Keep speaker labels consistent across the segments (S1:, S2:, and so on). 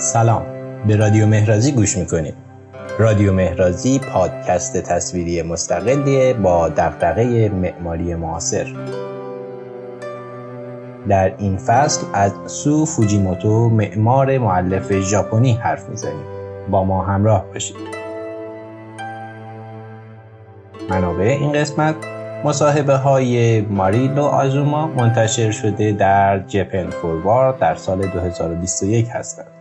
S1: سلام. به رادیو مهرازی گوش می‌کنید. رادیو مهرازی پادکست تصویری مستقلی با دقدقه معماری معاصر. در این فصل از سو فوجیموتو معمار معلف ژاپنی حرف می‌زنیم. با ما همراه باشید. منابع این قسمت مصاحبه های ماریلو آزوما منتشر شده در جپن فوروارد در سال 2021 هستند.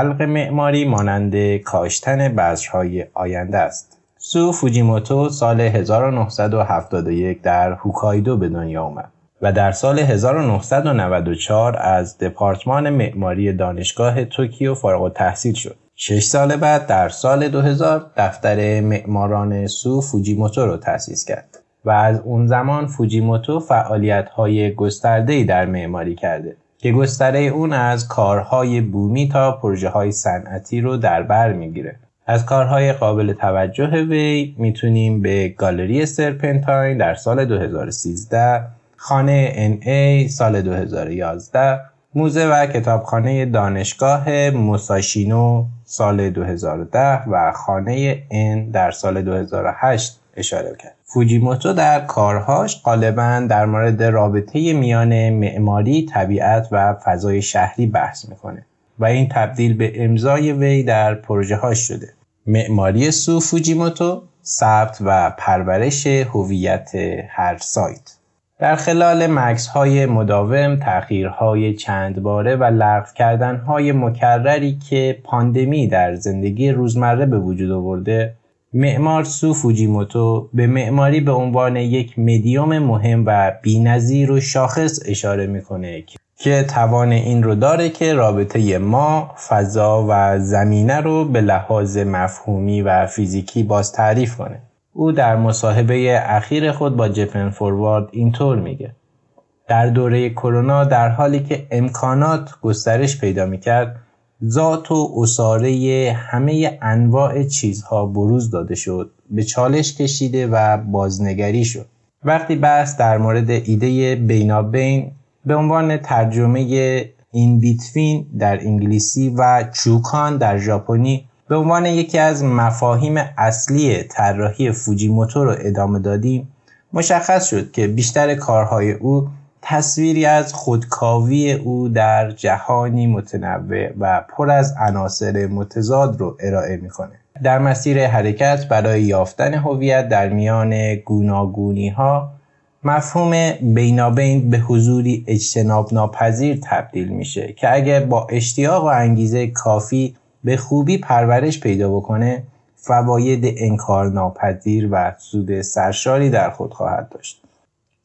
S1: خلق معماری مانند کاشتن بذرهای آینده است. سو فوجیموتو سال 1971 در هوکایدو به دنیا آمد. و در سال 1994 از دپارتمان معماری دانشگاه توکیو فارغ تحصیل شد. شش سال بعد در سال 2000 دفتر معماران سو فوجیموتو را تأسیس کرد و از اون زمان فوجیموتو فعالیت های گسترده در معماری کرده که گستره اون از کارهای بومی تا پروژه های صنعتی رو در بر می‌گیره. از کارهای قابل توجه وی می‌تونیم به گالری سرپنتاین در سال 2013 خانه NA سال 2011 موزه و کتابخانه دانشگاه موساشینو سال 2010 و خانه N در سال 2008 اشاره کرد. فوجیموتو در کارهاش غالبا در مورد رابطه میان معماری، طبیعت و فضای شهری بحث می‌کنه و این تبدیل به امضای وی در پروژه هاش شده. معماری سو فوجیموتو ثبت و پرورش هویت هر سایت در خلال مکس های مداوم تغییرهای چند باره و لغو کردن های مکرری که پاندمی در زندگی روزمره به وجود آورده معمار سو فوجیموتو به معماری به عنوان یک مدیوم مهم و بینظیر و شاخص اشاره می‌کنه که توان این رو داره که رابطه ما فضا و زمینه رو به لحاظ مفهومی و فیزیکی باز تعریف کنه. او در مصاحبه اخیر خود با جپن فوروارد اینطور میگه. در دوره کرونا در حالی که امکانات گسترش پیدا می‌کرد ذات و اصاره همه انواع چیزها بروز داده شد به چالش کشیده و بازنگری شد. وقتی بحث در مورد ایده بینابین به عنوان ترجمه این بیتوین در انگلیسی و چوکان در ژاپنی به عنوان یکی از مفاهیم اصلی طراحی فوجیموتو رو ادامه دادیم مشخص شد که بیشتر کارهای او تصویری از خودکاوی او در جهانی متنوع و پر از عناصر متضاد رو ارائه می‌کنه در مسیر حرکت برای یافتن هویت در میان گوناگونی ها مفهوم بینابین به حضوری اجتناب ناپذیر تبدیل میشه که اگر با اشتیاق و انگیزه کافی به خوبی پرورش پیدا بکنه فواید انکار ناپذیر و سود سرشاری در خود خواهد داشت.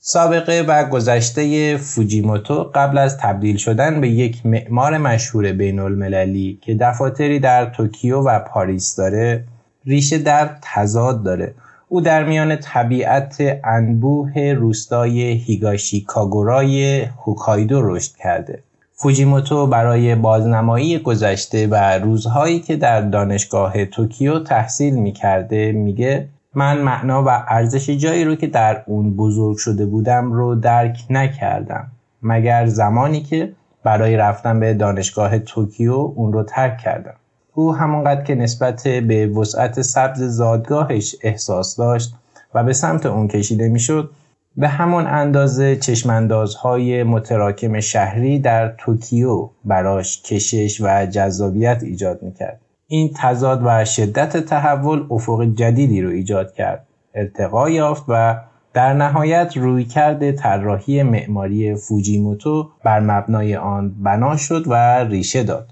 S1: سابقه و گذشته فوجیموتو قبل از تبدیل شدن به یک معمار مشهور بین المللی که دفاتری در توکیو و پاریس داره ریشه در تضاد داره. او در میان طبیعت انبوه روستای هیگاشی کاگورای هوکایدو رشد کرده. فوجیموتو برای بازنمایی گذشته و روزهایی که در دانشگاه توکیو تحصیل می‌کرده میگه من معنا و ارزش جایی رو که در اون بزرگ شده بودم رو درک نکردم مگر زمانی که برای رفتن به دانشگاه توکیو اون رو ترک کردم او همانقدر که نسبت به وسعت سبز زادگاهش احساس داشت و به سمت اون کشیده می‌شد به همان اندازه چشماندازهای متراکم شهری در توکیو براش کشش و جذابیت ایجاد می‌کرد. این تضاد و شدت تحول افق جدیدی رو ایجاد کرد. ارتقا یافت و در نهایت رویکرد طراحی معماری فوجیموتو بر مبنای آن بنا شد و ریشه داد.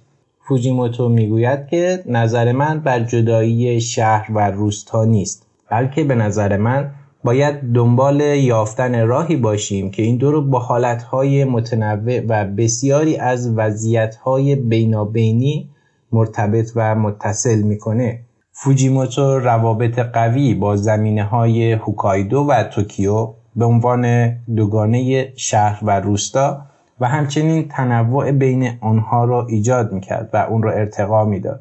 S1: فوجیموتو می‌گوید که نظر من بر جدایی شهر و روستا نیست بلکه به نظر من باید دنبال یافتن راهی باشیم که این دو رو با حالتهای متنوع و بسیاری از وضعیتهای بینابینی مرتبط و متصل می‌کنه. فوجیموتو روابط قوی با زمینه های هوکایدو و توکیو به عنوان دوگانه شهر و روستا و همچنین تنوع بین آنها را ایجاد می‌کرد و اون را ارتقا می‌داد.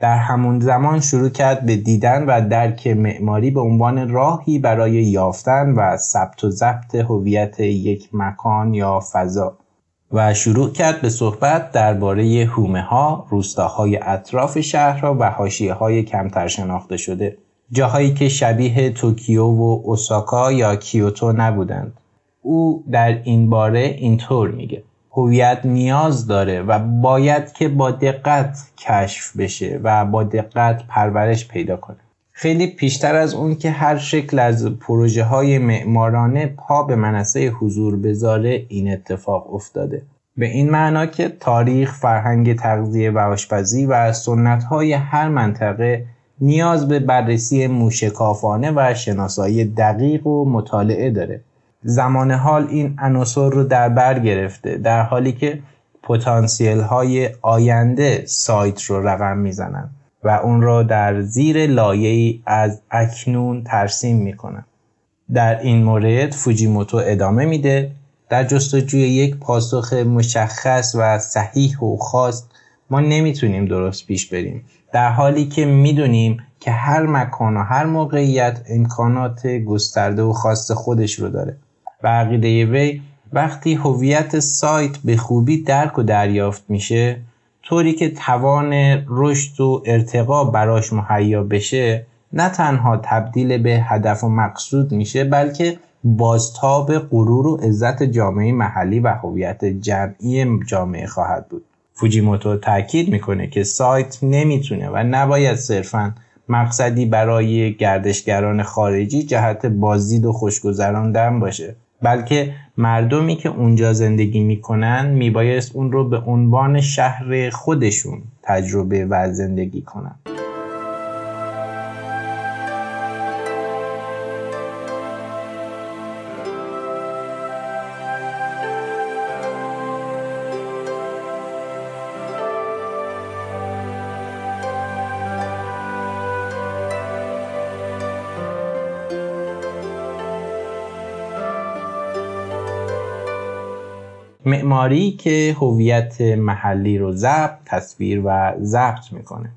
S1: در همون زمان شروع کرد به دیدن و درک معماری به عنوان راهی برای یافتن و ثبت و ضبط هویت یک مکان یا فضا و شروع کرد به صحبت درباره هومه ها، روستاهای اطراف شهرها و حاشیه های کمتر شناخته شده. جاهایی که شبیه توکیو و اوساکا یا کیوتو نبودند. او در این باره اینطور میگه. هویت نیاز داره و باید که با دقت کشف بشه و با دقت پرورش پیدا کنه. خیلی پیشتر از اون که هر شکل از پروژه های معمارانه پا به منصه حضور بذاره این اتفاق افتاده. به این معنا که تاریخ، فرهنگ تغذیه و آشپزی و سنت های هر منطقه نیاز به بررسی موشکافانه و شناسایی دقیق و مطالعه داره. زمان حال این عناصر رو در بر گرفته در حالی که پتانسیل های آینده سایت رو رقم می‌زنن. و اون را در زیر لایه از اکنون ترسیم می‌کنن در این مورد فوجیموتو ادامه میده. در جستجوی یک پاسخ مشخص و صحیح و خاص ما نمی‌تونیم درست پیش بریم. در حالی که می‌دونیم که هر مکان و هر موقعیت امکانات گسترده و خاص خودش رو داره و عقیده وی وقتی هویت سایت به خوبی درک و دریافت میشه طوری که توان رشد و ارتقا براش مهیا بشه نه تنها تبدیل به هدف و مقصود میشه بلکه بازتاب غرور و عزت جامعه محلی و هویت جمعی جامعه خواهد بود. فوجیموتو تاکید می‌کنه که سایت نمی‌تونه و نباید صرفا مقصدی برای گردشگران خارجی جهت بازدید و خوشگذراندن باشه بلکه مردمی که اونجا زندگی می‌کنن میبایست اون رو به عنوان شهر خودشون تجربه و زندگی کنن. معماری که هویت محلی رو ضبط تصویر و ضبط می‌کنه.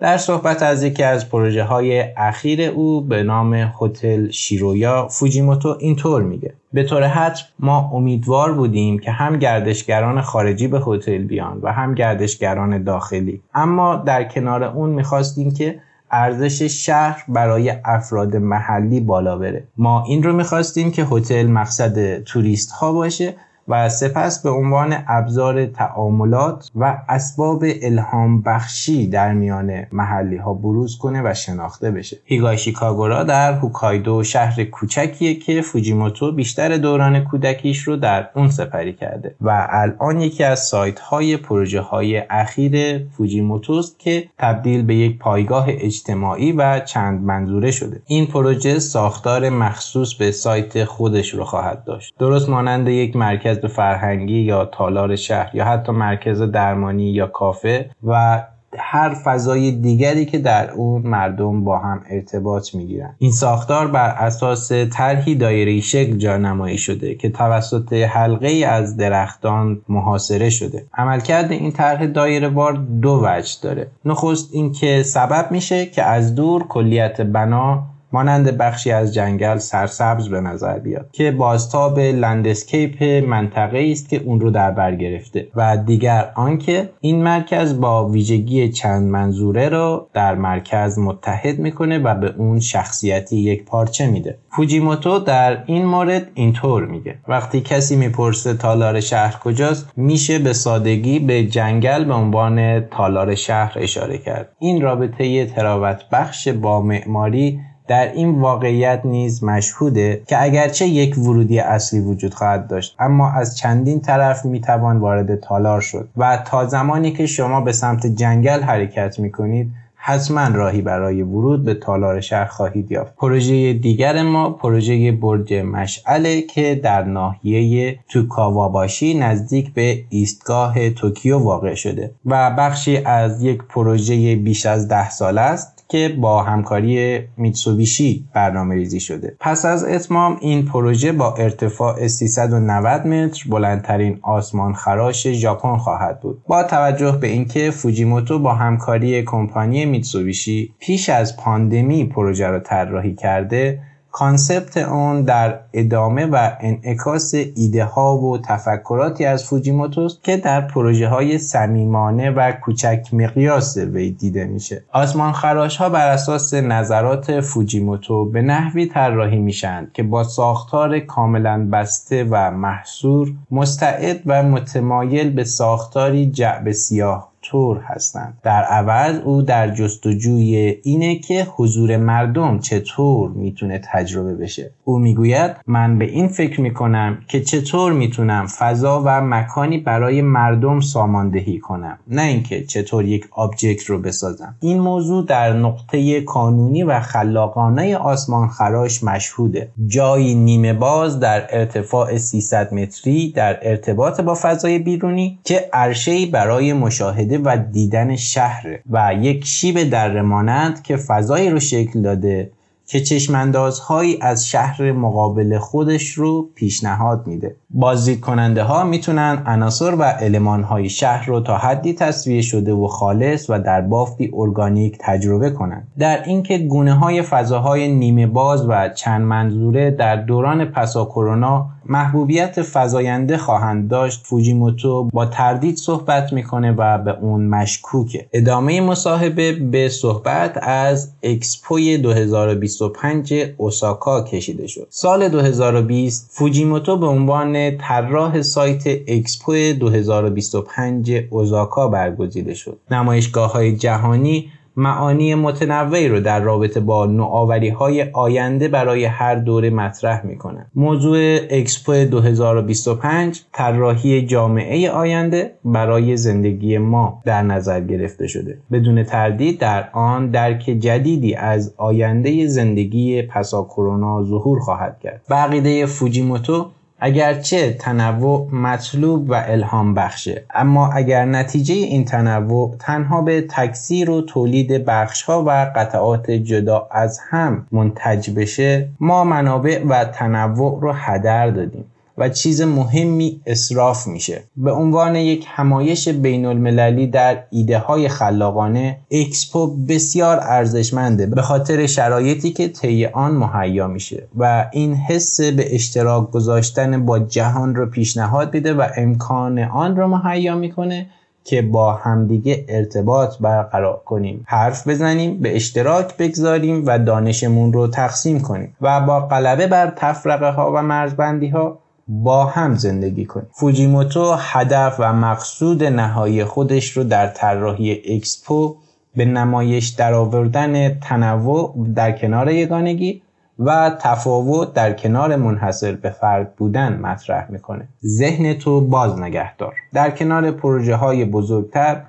S1: در صحبت از یکی از پروژه های اخیر او به نام هتل شیرویا فوجیموتو اینطور میگه. به طور حتم ما امیدوار بودیم که هم گردشگران خارجی به هتل بیان و هم گردشگران داخلی. اما در کنار اون می‌خواستیم که ارزش شهر برای افراد محلی بالا بره. ما این رو می‌خواستیم که هتل مقصد توریست ها باشه و سپس به عنوان ابزار تعاملات و اسباب الهام بخشی در میان محلی ها بروز کنه و شناخته بشه. هیگاشی کاگورا در هوکایدو شهر کوچکیه که فوجیموتو بیشتر دوران کودکیش رو در اون سپری کرده و الان یکی از سایت های پروژه های اخیر فوجیموتوست که تبدیل به یک پایگاه اجتماعی و چند منظوره شده. این پروژه ساختار مخصوص به سایت خودش رو خواهد داشت. درست مانند یک مرکز مرکز فرهنگی یا تالار شهر یا حتی مرکز درمانی یا کافه و هر فضای دیگری که در اون مردم با هم ارتباط می‌گیرن. این ساختار بر اساس طرحی دایره شکل جانمایی شده که توسط حلقه از درختان محاصره شده. عملکرد این طرح دایره وار دو وجه داره. نخست اینکه سبب میشه که از دور کلیت بنا مانند بخشی از جنگل سرسبز به نظر بیاد که بازتاب landscape منطقه است که اون رو در بر گرفته. و دیگر آنکه این مرکز با ویژگی چند منظوره رو در مرکز متحد می‌کنه و به اون شخصیتی یک پارچه میده. فوجیموتو در این مورد اینطور میگه. وقتی کسی می‌پرسه تالار شهر کجاست میشه به سادگی به جنگل به عنوان تالار شهر اشاره کرد. این رابطه تراوت بخش با معماری در این واقعیت نیز مشهوده که اگرچه یک ورودی اصلی وجود خواهد داشت اما از چندین طرف می‌توان وارد تالار شد و تا زمانی که شما به سمت جنگل حرکت می‌کنید حتما راهی برای ورود به تالار شهر خواهید یافت. پروژه دیگر ما پروژه برج مشعله که در ناحیه توکاواباشی نزدیک به ایستگاه توکیو واقع شده و بخشی از یک پروژه بیش از ده سال است. که با همکاری میتسوبیشی برنامه ریزی شده. پس از اتمام این پروژه با ارتفاع 390 متر بلندترین آسمان خراش ژاپن خواهد بود. با توجه به اینکه فوجیموتو با همکاری کمپانی میتسوبیشی پیش از پاندمی پروژه را طراحی کرده concept اون در ادامه و انعکاس ایده ها و تفکراتی از فوجیموتوست که در پروژه های سمیمانه و کوچک مقیاس وی دیده میشه. آسمان خراش ها بر اساس نظرات فوجیموتو به نحوی طراحی میشن که با ساختار کاملا بسته و محصور مستعد و متمایل به ساختاری جعبه سیاه طور هستند. در عوض او در جستجوی اینه که حضور مردم چطور می‌تونه تجربه بشه. او می‌گوید من به این فکر می‌کنم که چطور می‌تونم فضا و مکانی برای مردم ساماندهی کنم. نه اینکه چطور یک آبجکت رو بسازم. این موضوع در نقطه کانونی و خلاقانه آسمان خراش مشهوده. جایی نیمه باز در ارتفاع 300 متری در ارتباط با فضای بیرونی که عرشه‌ای برای مشاهده و دیدن شهر و یک شیب در مانند که فضایی رو شکل داده که چشماندازهایی از شهر مقابل خودش رو پیشنهاد میده. بازدید کننده ها می‌تونن عناصر و المان های شهر رو تا حدی تصفیه شده و خالص و در بافتی ارگانیک تجربه کنند در اینکه گونه های فضاهای نیمه باز و چند منظوره در دوران پسا کرونا محبوبیت فزاینده خواهند داشت. فوجیموتو با تردید صحبت می‌کنه و به اون مشکوکه. ادامه مصاحبه به صحبت از اکسپوی 2025 اوساکا کشیده شد. سال 2020 فوجیموتو به عنوان طراح سایت اکسپو 2025 اوساکا برگزیده شد. نمایشگاه های جهانی معانی متنوعی رو در رابطه با نوآوری های آینده برای هر دوره مطرح می‌کنه. موضوع اکسپو 2025 طراحی جامعه آینده برای زندگی ما در نظر گرفته شده. بدون تردید در آن درک جدیدی از آینده زندگی پسا کرونا ظهور خواهد کرد. بقیده فوجیموتو اگرچه تنوع مطلوب و الهام بخشه اما اگر نتیجه این تنوع تنها به تکثیر و تولید بخش ها و قطعات جدا از هم منتج بشه ما منابع و تنوع رو هدر دادیم. و چیز مهمی اصراف میشه. به عنوان یک همایش بین المللی در ایده های خلاقانه اکسپو بسیار ارزشمنده به خاطر شرایطی که طی آن مهیا میشه و این حس به اشتراک گذاشتن با جهان رو پیشنهاد میده و امکان آن رو مهیا می‌کنه که با همدیگه ارتباط برقرار کنیم. حرف بزنیم به اشتراک بگذاریم و دانشمون رو تقسیم کنیم و با غلبه بر تفرقه ها و مرزبندی ها با هم زندگی کنیم. فوجیموتو هدف و مقصود نهایی خودش رو در طراحی اکسپو به نمایش درآوردن تنوع در کنار یگانگی و تفاوت در کنار منحصر به فرد بودن مطرح می‌کنه. ذهن تو باز نگهدار. در کنار پروژه های بزرگتر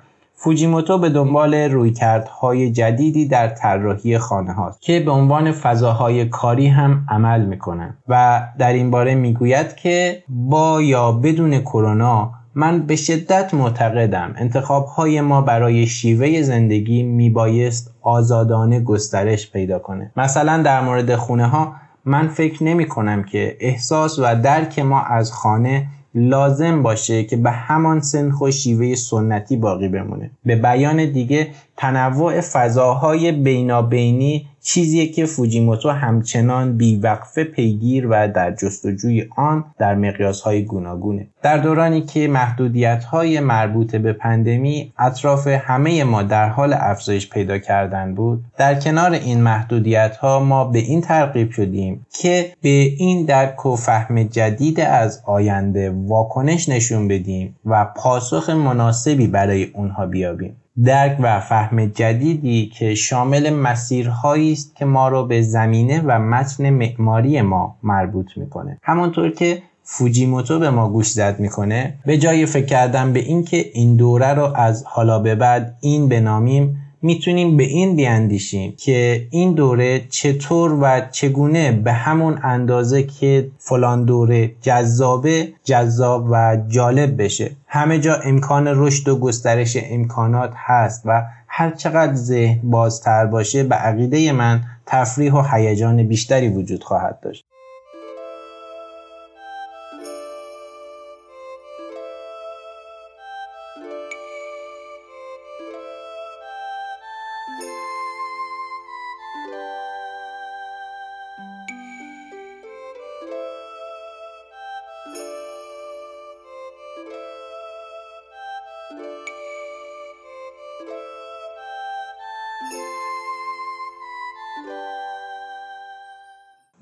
S1: فوجیموتو به دنبال رویکردهای جدیدی در طراحی خانه هاست که به عنوان فضاهای کاری هم عمل می‌کنن و در این باره می‌گوید که با یا بدون کرونا من به شدت معتقدم انتخاب های ما برای شیوه زندگی میبایست آزادانه گسترش پیدا کنه. مثلا در مورد خونه ها من فکر نمی کنم که احساس و درک ما از خانه لازم باشه که به همان سنخ و شیوه سنتی باقی بمونه. به بیان دیگه تنوع فضاهای بینابینی چیزیه که فوجیموتو همچنان بیوقفه پیگیر و در جستجوی آن در مقیاس های گوناگونه. در دورانی که محدودیت های مربوط به پندمی اطراف همه ما در حال افزایش پیدا کردن بود در کنار این محدودیت ها ما به این ترغیب شدیم که به این درک و فهم جدید از آینده واکنش نشون بدیم و پاسخ مناسبی برای اونها بیابیم. درک و فهم جدیدی که شامل مسیرهایی است که ما را به زمینه و متن معماری ما مربوط می‌کنه. همانطور که فوجیموتو به ما گوش زد می‌کنه به جای فکر کردن به اینکه این دوره رو از حالا به بعد این بنامیم می‌تونیم به این بیاندیشیم که این دوره چطور و چگونه به همون اندازه که فلان دوره جذابه جذاب و جالب بشه. همه جا امکان رشد و گسترش امکانات هست و هر چقدر ذهن بازتر باشه به عقیده من تفریح و هیجان بیشتری وجود خواهد داشت.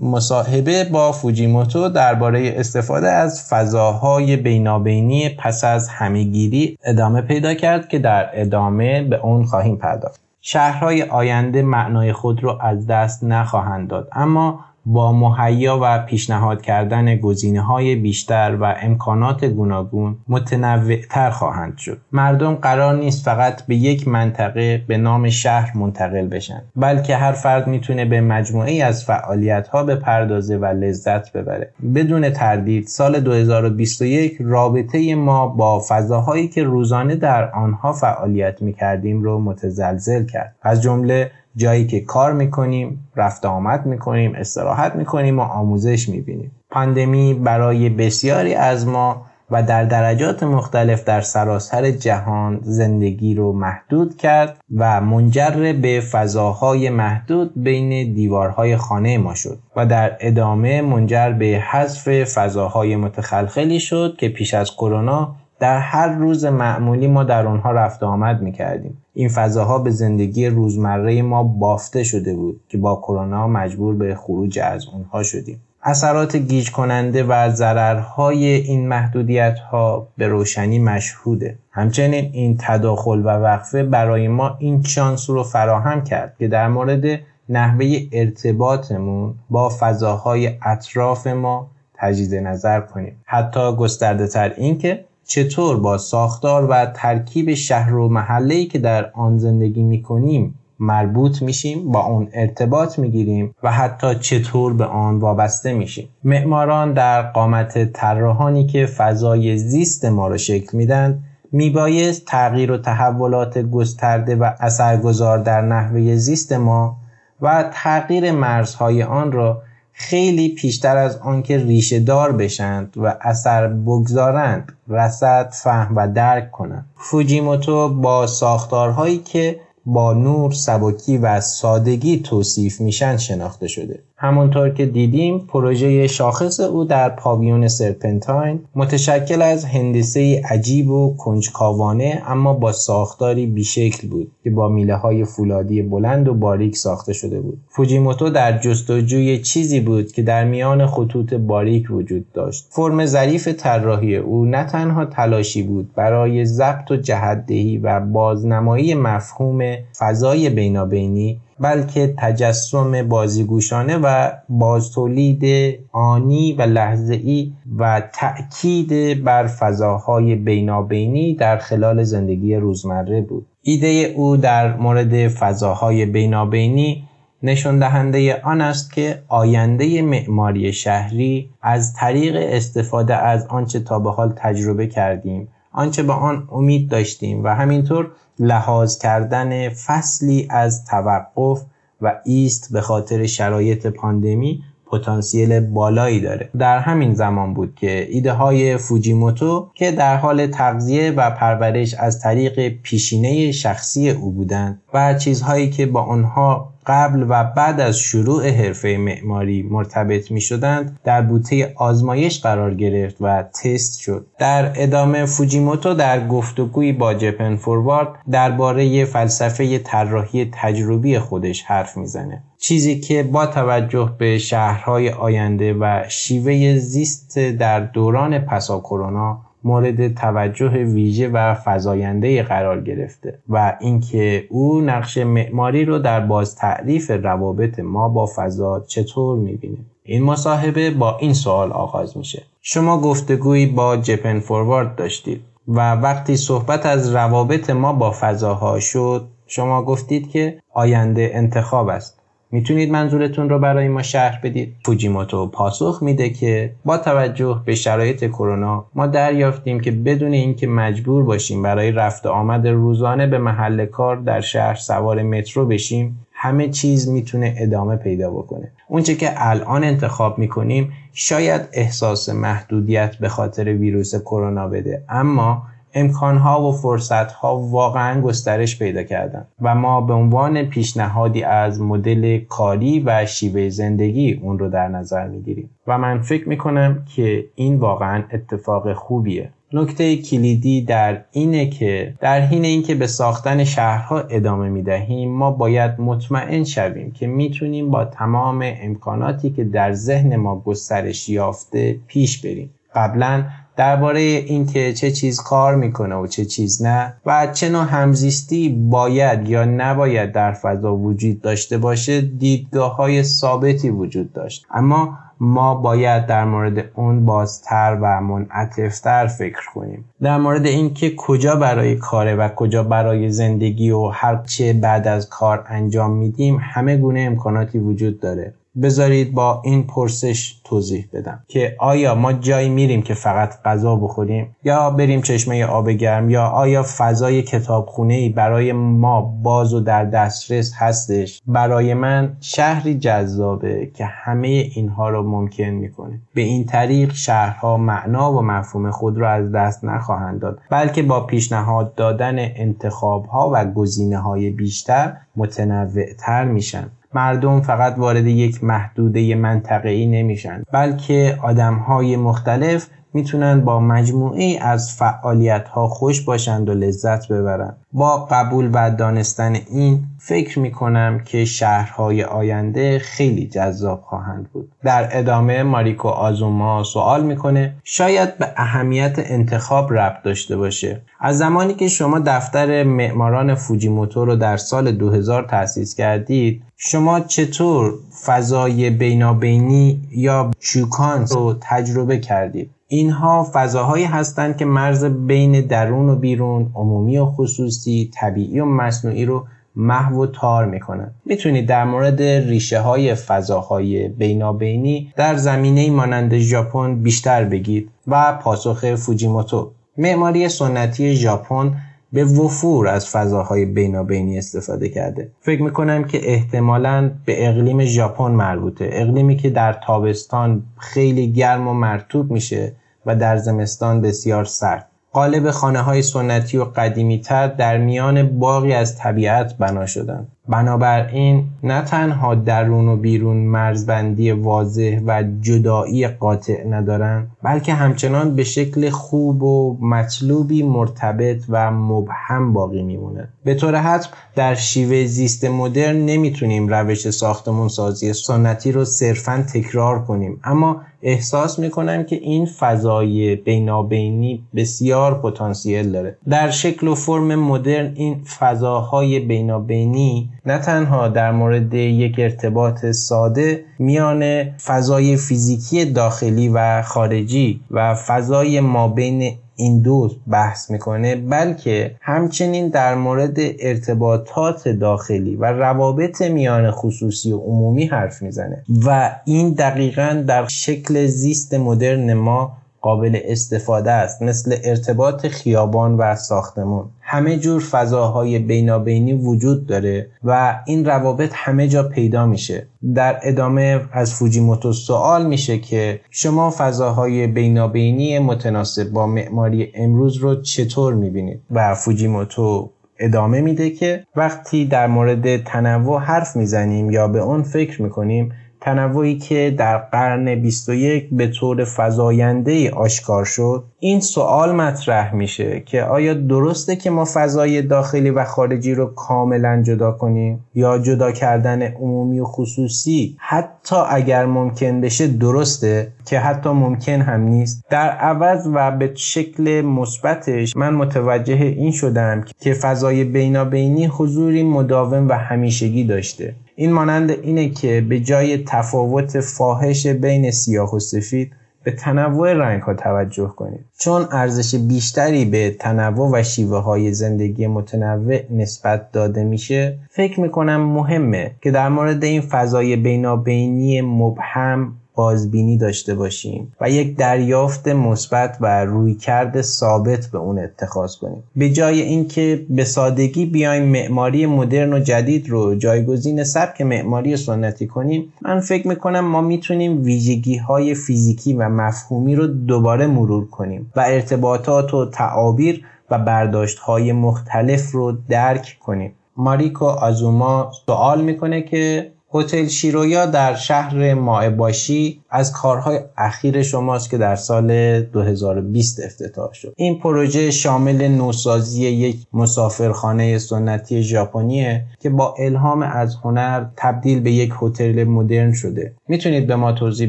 S1: مصاحبه با فوجیموتو درباره استفاده از فضاهای بینابینی پس از همهگیری ادامه پیدا کرد که در ادامه به اون خواهیم پرداخت. شهرهای آینده معنای خود را از دست نخواهند داد اما با مهیا و پیشنهاد کردن گزینه های بیشتر و امکانات گوناگون متنوعتر خواهند شد. مردم قرار نیست فقط به یک منطقه به نام شهر منتقل بشن بلکه هر فرد می‌تونه به مجموعه از فعالیت ها بپردازه و لذت ببره. بدون تردید سال 2021 رابطه ما با فضاهایی که روزانه در آنها فعالیت می‌کردیم رو متزلزل کرد. از جمله جایی که کار می‌کنیم رفت آمد می‌کنیم استراحت می‌کنیم و آموزش می‌بینیم. پاندمی برای بسیاری از ما و در درجات مختلف در سراسر جهان زندگی رو محدود کرد و منجر به فضاهای محدود بین دیوارهای خانه ما شد و در ادامه منجر به حذف فضاهای متخلخلی شد که پیش از کرونا در هر روز معمولی ما در آنها رفت آمد می کردیم. این فضاها به زندگی روزمره ما بافته شده بود که با کرونا مجبور به خروج از اونها شدیم. اثرات گیج کننده و ضررهای این محدودیت ها به روشنی مشهوده. همچنین این تداخل و وقفه برای ما این شانس رو فراهم کرد که در مورد نحوه ارتباطمون با فضاهای اطراف ما تجدید نظر کنیم. حتی گسترده تر این که چطور با ساختار و ترکیب شهر و محله که در آن زندگی می کنیم مربوط میشیم با اون ارتباط می‌گیریم و حتی چطور به آن وابسته میشیم. معماران در قامت طراحانی که فضای زیست ما را شکل میدن میبایست تغییر و تحولات گسترده و اثرگذار در نحوه زیست ما و تغییر مرزهای آن را خیلی پیشتر از آنکه ریشه دار بشند و اثر بگذارند رسد فهم و درک کنند. فوجیموتو با ساختارهایی که با نور سبکی و سادگی توصیف میشن شناخته شده. همونطور که دیدیم پروژه شاخص او در پاویون سرپنتاین متشکل از هندسه عجیب و کنجکاوانه اما با ساختاری بیشکل بود که با میله های فولادی بلند و باریک ساخته شده بود. فوجیموتو در جستجوی چیزی بود که در میان خطوط باریک وجود داشت. فرم ظریف طراحی او نه تنها تلاشی بود برای ضبط و جهتدهی و بازنمایی مفهوم فضای بینابینی بلکه تجسم بازیگوشانه و بازتولید آنی و لحظه‌ای و تأکید بر فضاهای بینابینی در خلال زندگی روزمره بود. ایده او در مورد فضاهای بینابینی نشان دهنده آن است که آینده معماری شهری از طریق استفاده از آنچه تا به حال تجربه کردیم آنچه به آن امید داشتیم و همینطور لحاظ کردن فصلی از توقف و ایست به خاطر شرایط پاندمی پتانسیل بالایی داره. در همین زمان بود که ایده های فوجیموتو که در حال تغذیه و پرورش از طریق پیشینه شخصی او بودند و چیزهایی که با آنها قبل و بعد از شروع حرفه معماری مرتبط می شدند در بوته آزمایش قرار گرفت و تست شد. در ادامه فوجیموتو در گفتگوی با جپن فوروارد درباره فلسفه طراحی تجربی خودش حرف می‌زنه. چیزی که با توجه به شهرهای آینده و شیوه زیست در دوران پسا کرونا مورد توجه ویژه و فزاینده قرار گرفته و اینکه او نقش معماری رو در باز تعریف روابط ما با فضا چطور می‌بینه. این مصاحبه با این سوال آغاز میشه. شما گفتگویی با جپن فوروارد داشتید و وقتی صحبت از روابط ما با فضاها شد شما گفتید که آینده انتخاب است. می‌تونید منظورتون رو برای ما شرح بدید. فوجیموتو پاسخ میده که با توجه به شرایط کرونا ما دریافتیم که بدون اینکه مجبور باشیم برای رفت آمد روزانه به محل کار در شهر سوار مترو بشیم همه چیز می‌تونه ادامه پیدا بکنه. اونچه که الان انتخاب می‌کنیم شاید احساس محدودیت به خاطر ویروس کرونا بده. اما امکانها و فرصتها واقعا گسترش پیدا کردن و ما به عنوان پیشنهادی از مدل کاری و شیوه زندگی اون رو در نظر می‌گیریم. و من فکر می‌کنم که این واقعا اتفاق خوبیه. نکته کلیدی در اینه که در حین اینکه به ساختن شهرها ادامه می‌دهیم ما باید مطمئن شویم که می‌تونیم با تمام امکاناتی که در ذهن ما گسترش یافته پیش بریم. قبلا درباره اینکه چه چیز کار می‌کنه و چه چیز نه و چه نوع همزیستی باید یا نباید در فضا وجود داشته باشه دیدگاه های ثابتی وجود داشت. اما ما باید در مورد اون بازتر و منعطفتر فکر کنیم. در مورد اینکه کجا برای کاره و کجا برای زندگی و هر چه بعد از کار انجام میدیم همه گونه امکاناتی وجود داره. بذارید با این پرسش توضیح بدم که آیا ما جایی میریم که فقط غذا بخوریم؟ یا بریم چشمه آب گرم؟ یا آیا فضای کتابخونه ای برای ما باز و در دسترس هستش؟ برای من شهری جذابه که همه اینها رو ممکن می‌کنه. به این طریق شهرها معنا و مفهوم خود را از دست نخواهند داد بلکه با پیشنهاد دادن انتخاب ها و گزینه های بیشتر متنوع تر میشن. مردم فقط وارد یک محدوده منطقه‌ای نمیشن بلکه آدمهای مختلف می‌تونن با مجموعی از فعالیت ها خوش باشند و لذت ببرند. با قبول و دانستن این فکر می‌کنم که شهرهای آینده خیلی جذاب خواهند بود. در ادامه ماریکو آزوما سوال می‌کنه شاید به اهمیت انتخاب ربط داشته باشه. از زمانی که شما دفتر معماران فوجیموتو رو در سال 2000 تأسیس کردید شما چطور فضای بینابینی یا چوکان رو تجربه کردید؟ اینها فضاهایی هستند که مرز بین درون و بیرون عمومی و خصوصی طبیعی و مصنوعی رو محو و تار می‌کنن می‌تونید در مورد ریشه های فضاهای بینابینی در زمینه مانند ژاپن بیشتر بگید و پاسخ فوجیموتو. معماری سنتی ژاپن به وفور از فضاهای بینابینی استفاده کرده. فکر می‌کنم که احتمالا به اقلیم ژاپن مربوطه. اقلیمی که در تابستان خیلی گرم و مرتوب میشه و در زمستان بسیار سرد. قالب خانه های سنتی و قدیمی تر در میان باقی از طبیعت بنا شدند. بنابراین نه تنها درون و بیرون مرزبندی واضح و جدایی قاطع ندارند بلکه همچنان به شکل خوب و مطلوبی مرتبط و مبهم باقی میمونه. به طور حتم در شیوه زیست مدرن نمی‌تونیم روش ساختمون سازی سنتی رو صرفا تکرار کنیم. اما احساس می‌کنم که این فضای بینابینی بسیار پتانسیل داره. در شکل و فرم مدرن این فضاهای بینابینی نه تنها در مورد یک ارتباط ساده میان فضای فیزیکی داخلی و خارجی و فضای مابین این دو بحث می‌کنه بلکه همچنین در مورد ارتباطات داخلی و روابط میان خصوصی و عمومی حرف می‌زنه. و این دقیقا در شکل زیست مدرن ما قابل استفاده است مثل ارتباط خیابان و ساختمون همه جور فضاهای بینابینی وجود داره و این روابط همه جا پیدا میشه. در ادامه از فوجیموتو سوال میشه که شما فضاهای بینابینی متناسب با معماری امروز رو چطور می‌بینید؟ و فوجیموتو ادامه میده که وقتی در مورد تنوع حرف می‌زنیم یا به اون فکر می‌کنیم تنوعی که در قرن 21 به طور فضاینده آشکار شد این سوال مطرح میشه که آیا درسته که ما فضای داخلی و خارجی رو کاملا جدا کنیم یا جدا کردن عمومی و خصوصی حتی اگر ممکن بشه درسته که حتی ممکن هم نیست؟ در عوض و به شکل مثبتش من متوجه این شدم که فضای بینابینی حضوری مداوم و همیشگی داشته. این مانند اینه که به جای تفاوت فاحش بین سیاه و سفید به تنوع رنگ ها توجه کنید. چون ارزش بیشتری به تنوع و شیوه های زندگی متنوع نسبت داده میشه فکر می‌کنم مهمه که در مورد این فضای بینابینی مبهم بازبینی داشته باشیم و یک دریافت مثبت و رویکرد ثابت به اون اتخاذ کنیم. به جای اینکه به سادگی بیایم معماری مدرن و جدید رو جایگزین سبک معماری سنتی کنیم من فکر می‌کنم ما می‌تونیم ویژگی های فیزیکی و مفهومی رو دوباره مرور کنیم و ارتباطات و تعابیر و برداشت های مختلف رو درک کنیم. ماریکو آزوما سوال می‌کنه که هتل شیرویا در شهر مائباشی از کارهای اخیر شماست که در سال 2020 افتتاح شد. این پروژه شامل نوسازی یک مسافرخانه سنتی ژاپنیه که با الهام از هنر تبدیل به یک هتل مدرن شده. می‌تونید به ما توضیح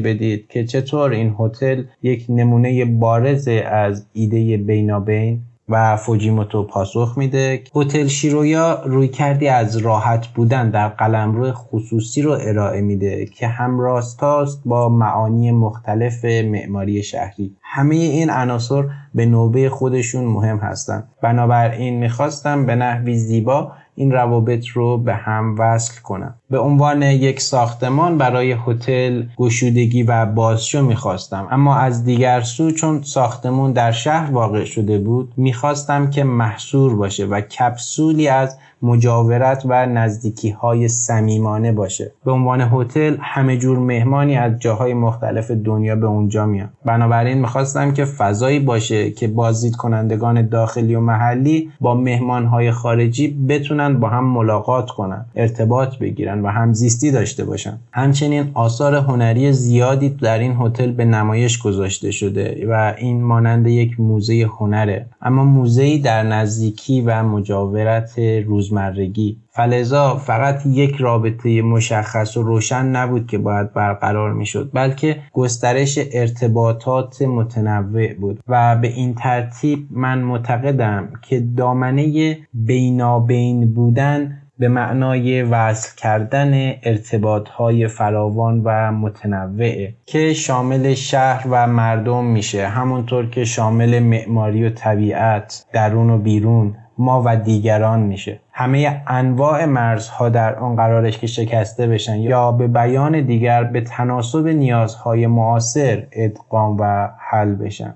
S1: بدید که چطور این هتل یک نمونه بارز از ایده بینابین؟ و فوجیموتو پاسخ میده هتل شیرویا روی کردی از راحت بودن در قلمرو خصوصی رو ارائه میده که همراستاست با معانی مختلف معماری شهری. همه این عناصر به نوبه خودشون مهم هستند بنابراین می‌خواستم به نحوی زیبا این روابط رو به هم وصل کنم. به عنوان یک ساختمان برای هتل گشودگی و بازشو می‌خواستم. اما از دیگر سو چون ساختمون در شهر واقع شده بود می‌خواستم که محصور باشه و کپسولی از مجاورت و نزدیکی های سمیمانه باشه. به عنوان هتل همه جور مهمانی از جاهای مختلف دنیا به اونجا میان. بنابراین می‌خواستم که فضایی باشه که بازدید کنندگان داخلی و محلی با مهمان های خارجی بتونن با هم ملاقات کنن ارتباط بگیرن و همزیستی داشته باشن. همچنین آثار هنری زیادی در این هتل به نمایش گذاشته شده و این مانند یک موزه هنره. اما موزه در نزدیکی و مجاورت روز روزمرگی فلزا فقط یک رابطه مشخص و روشن نبود که باید برقرار می شد بلکه گسترش ارتباطات متنوع بود. و به این ترتیب من معتقدم که دامنه بینابین بودن به معنای وصل کردن ارتباط های فراوان و متنوعه که شامل شهر و مردم میشه. همونطور که شامل معماری و طبیعت درون و بیرون ما و دیگران میشه. همه انواع مرزها در آن قرارش که شکسته بشن یا به بیان دیگر به تناسب نیازهای معاصر ادغام و حل بشن.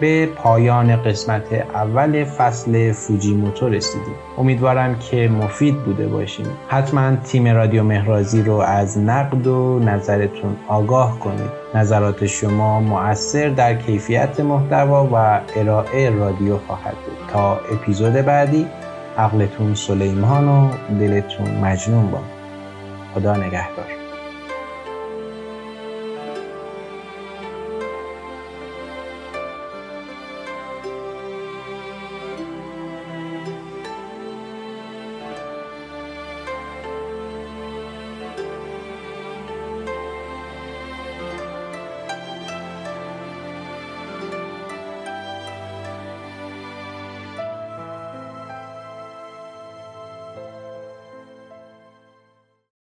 S1: به پایان قسمت اول فصل فوجیموتو رسیدیم. امیدوارم که مفید بوده باشیم حتما تیم رادیو مهرازی رو از نقد و نظرتون آگاه کنید. نظرات شما مؤثر در کیفیت محتوا و ارائه رادیو خواهد بود. تا اپیزود بعدی عقلتون سلیمان و دلتون مجنون با خدا نگهدار.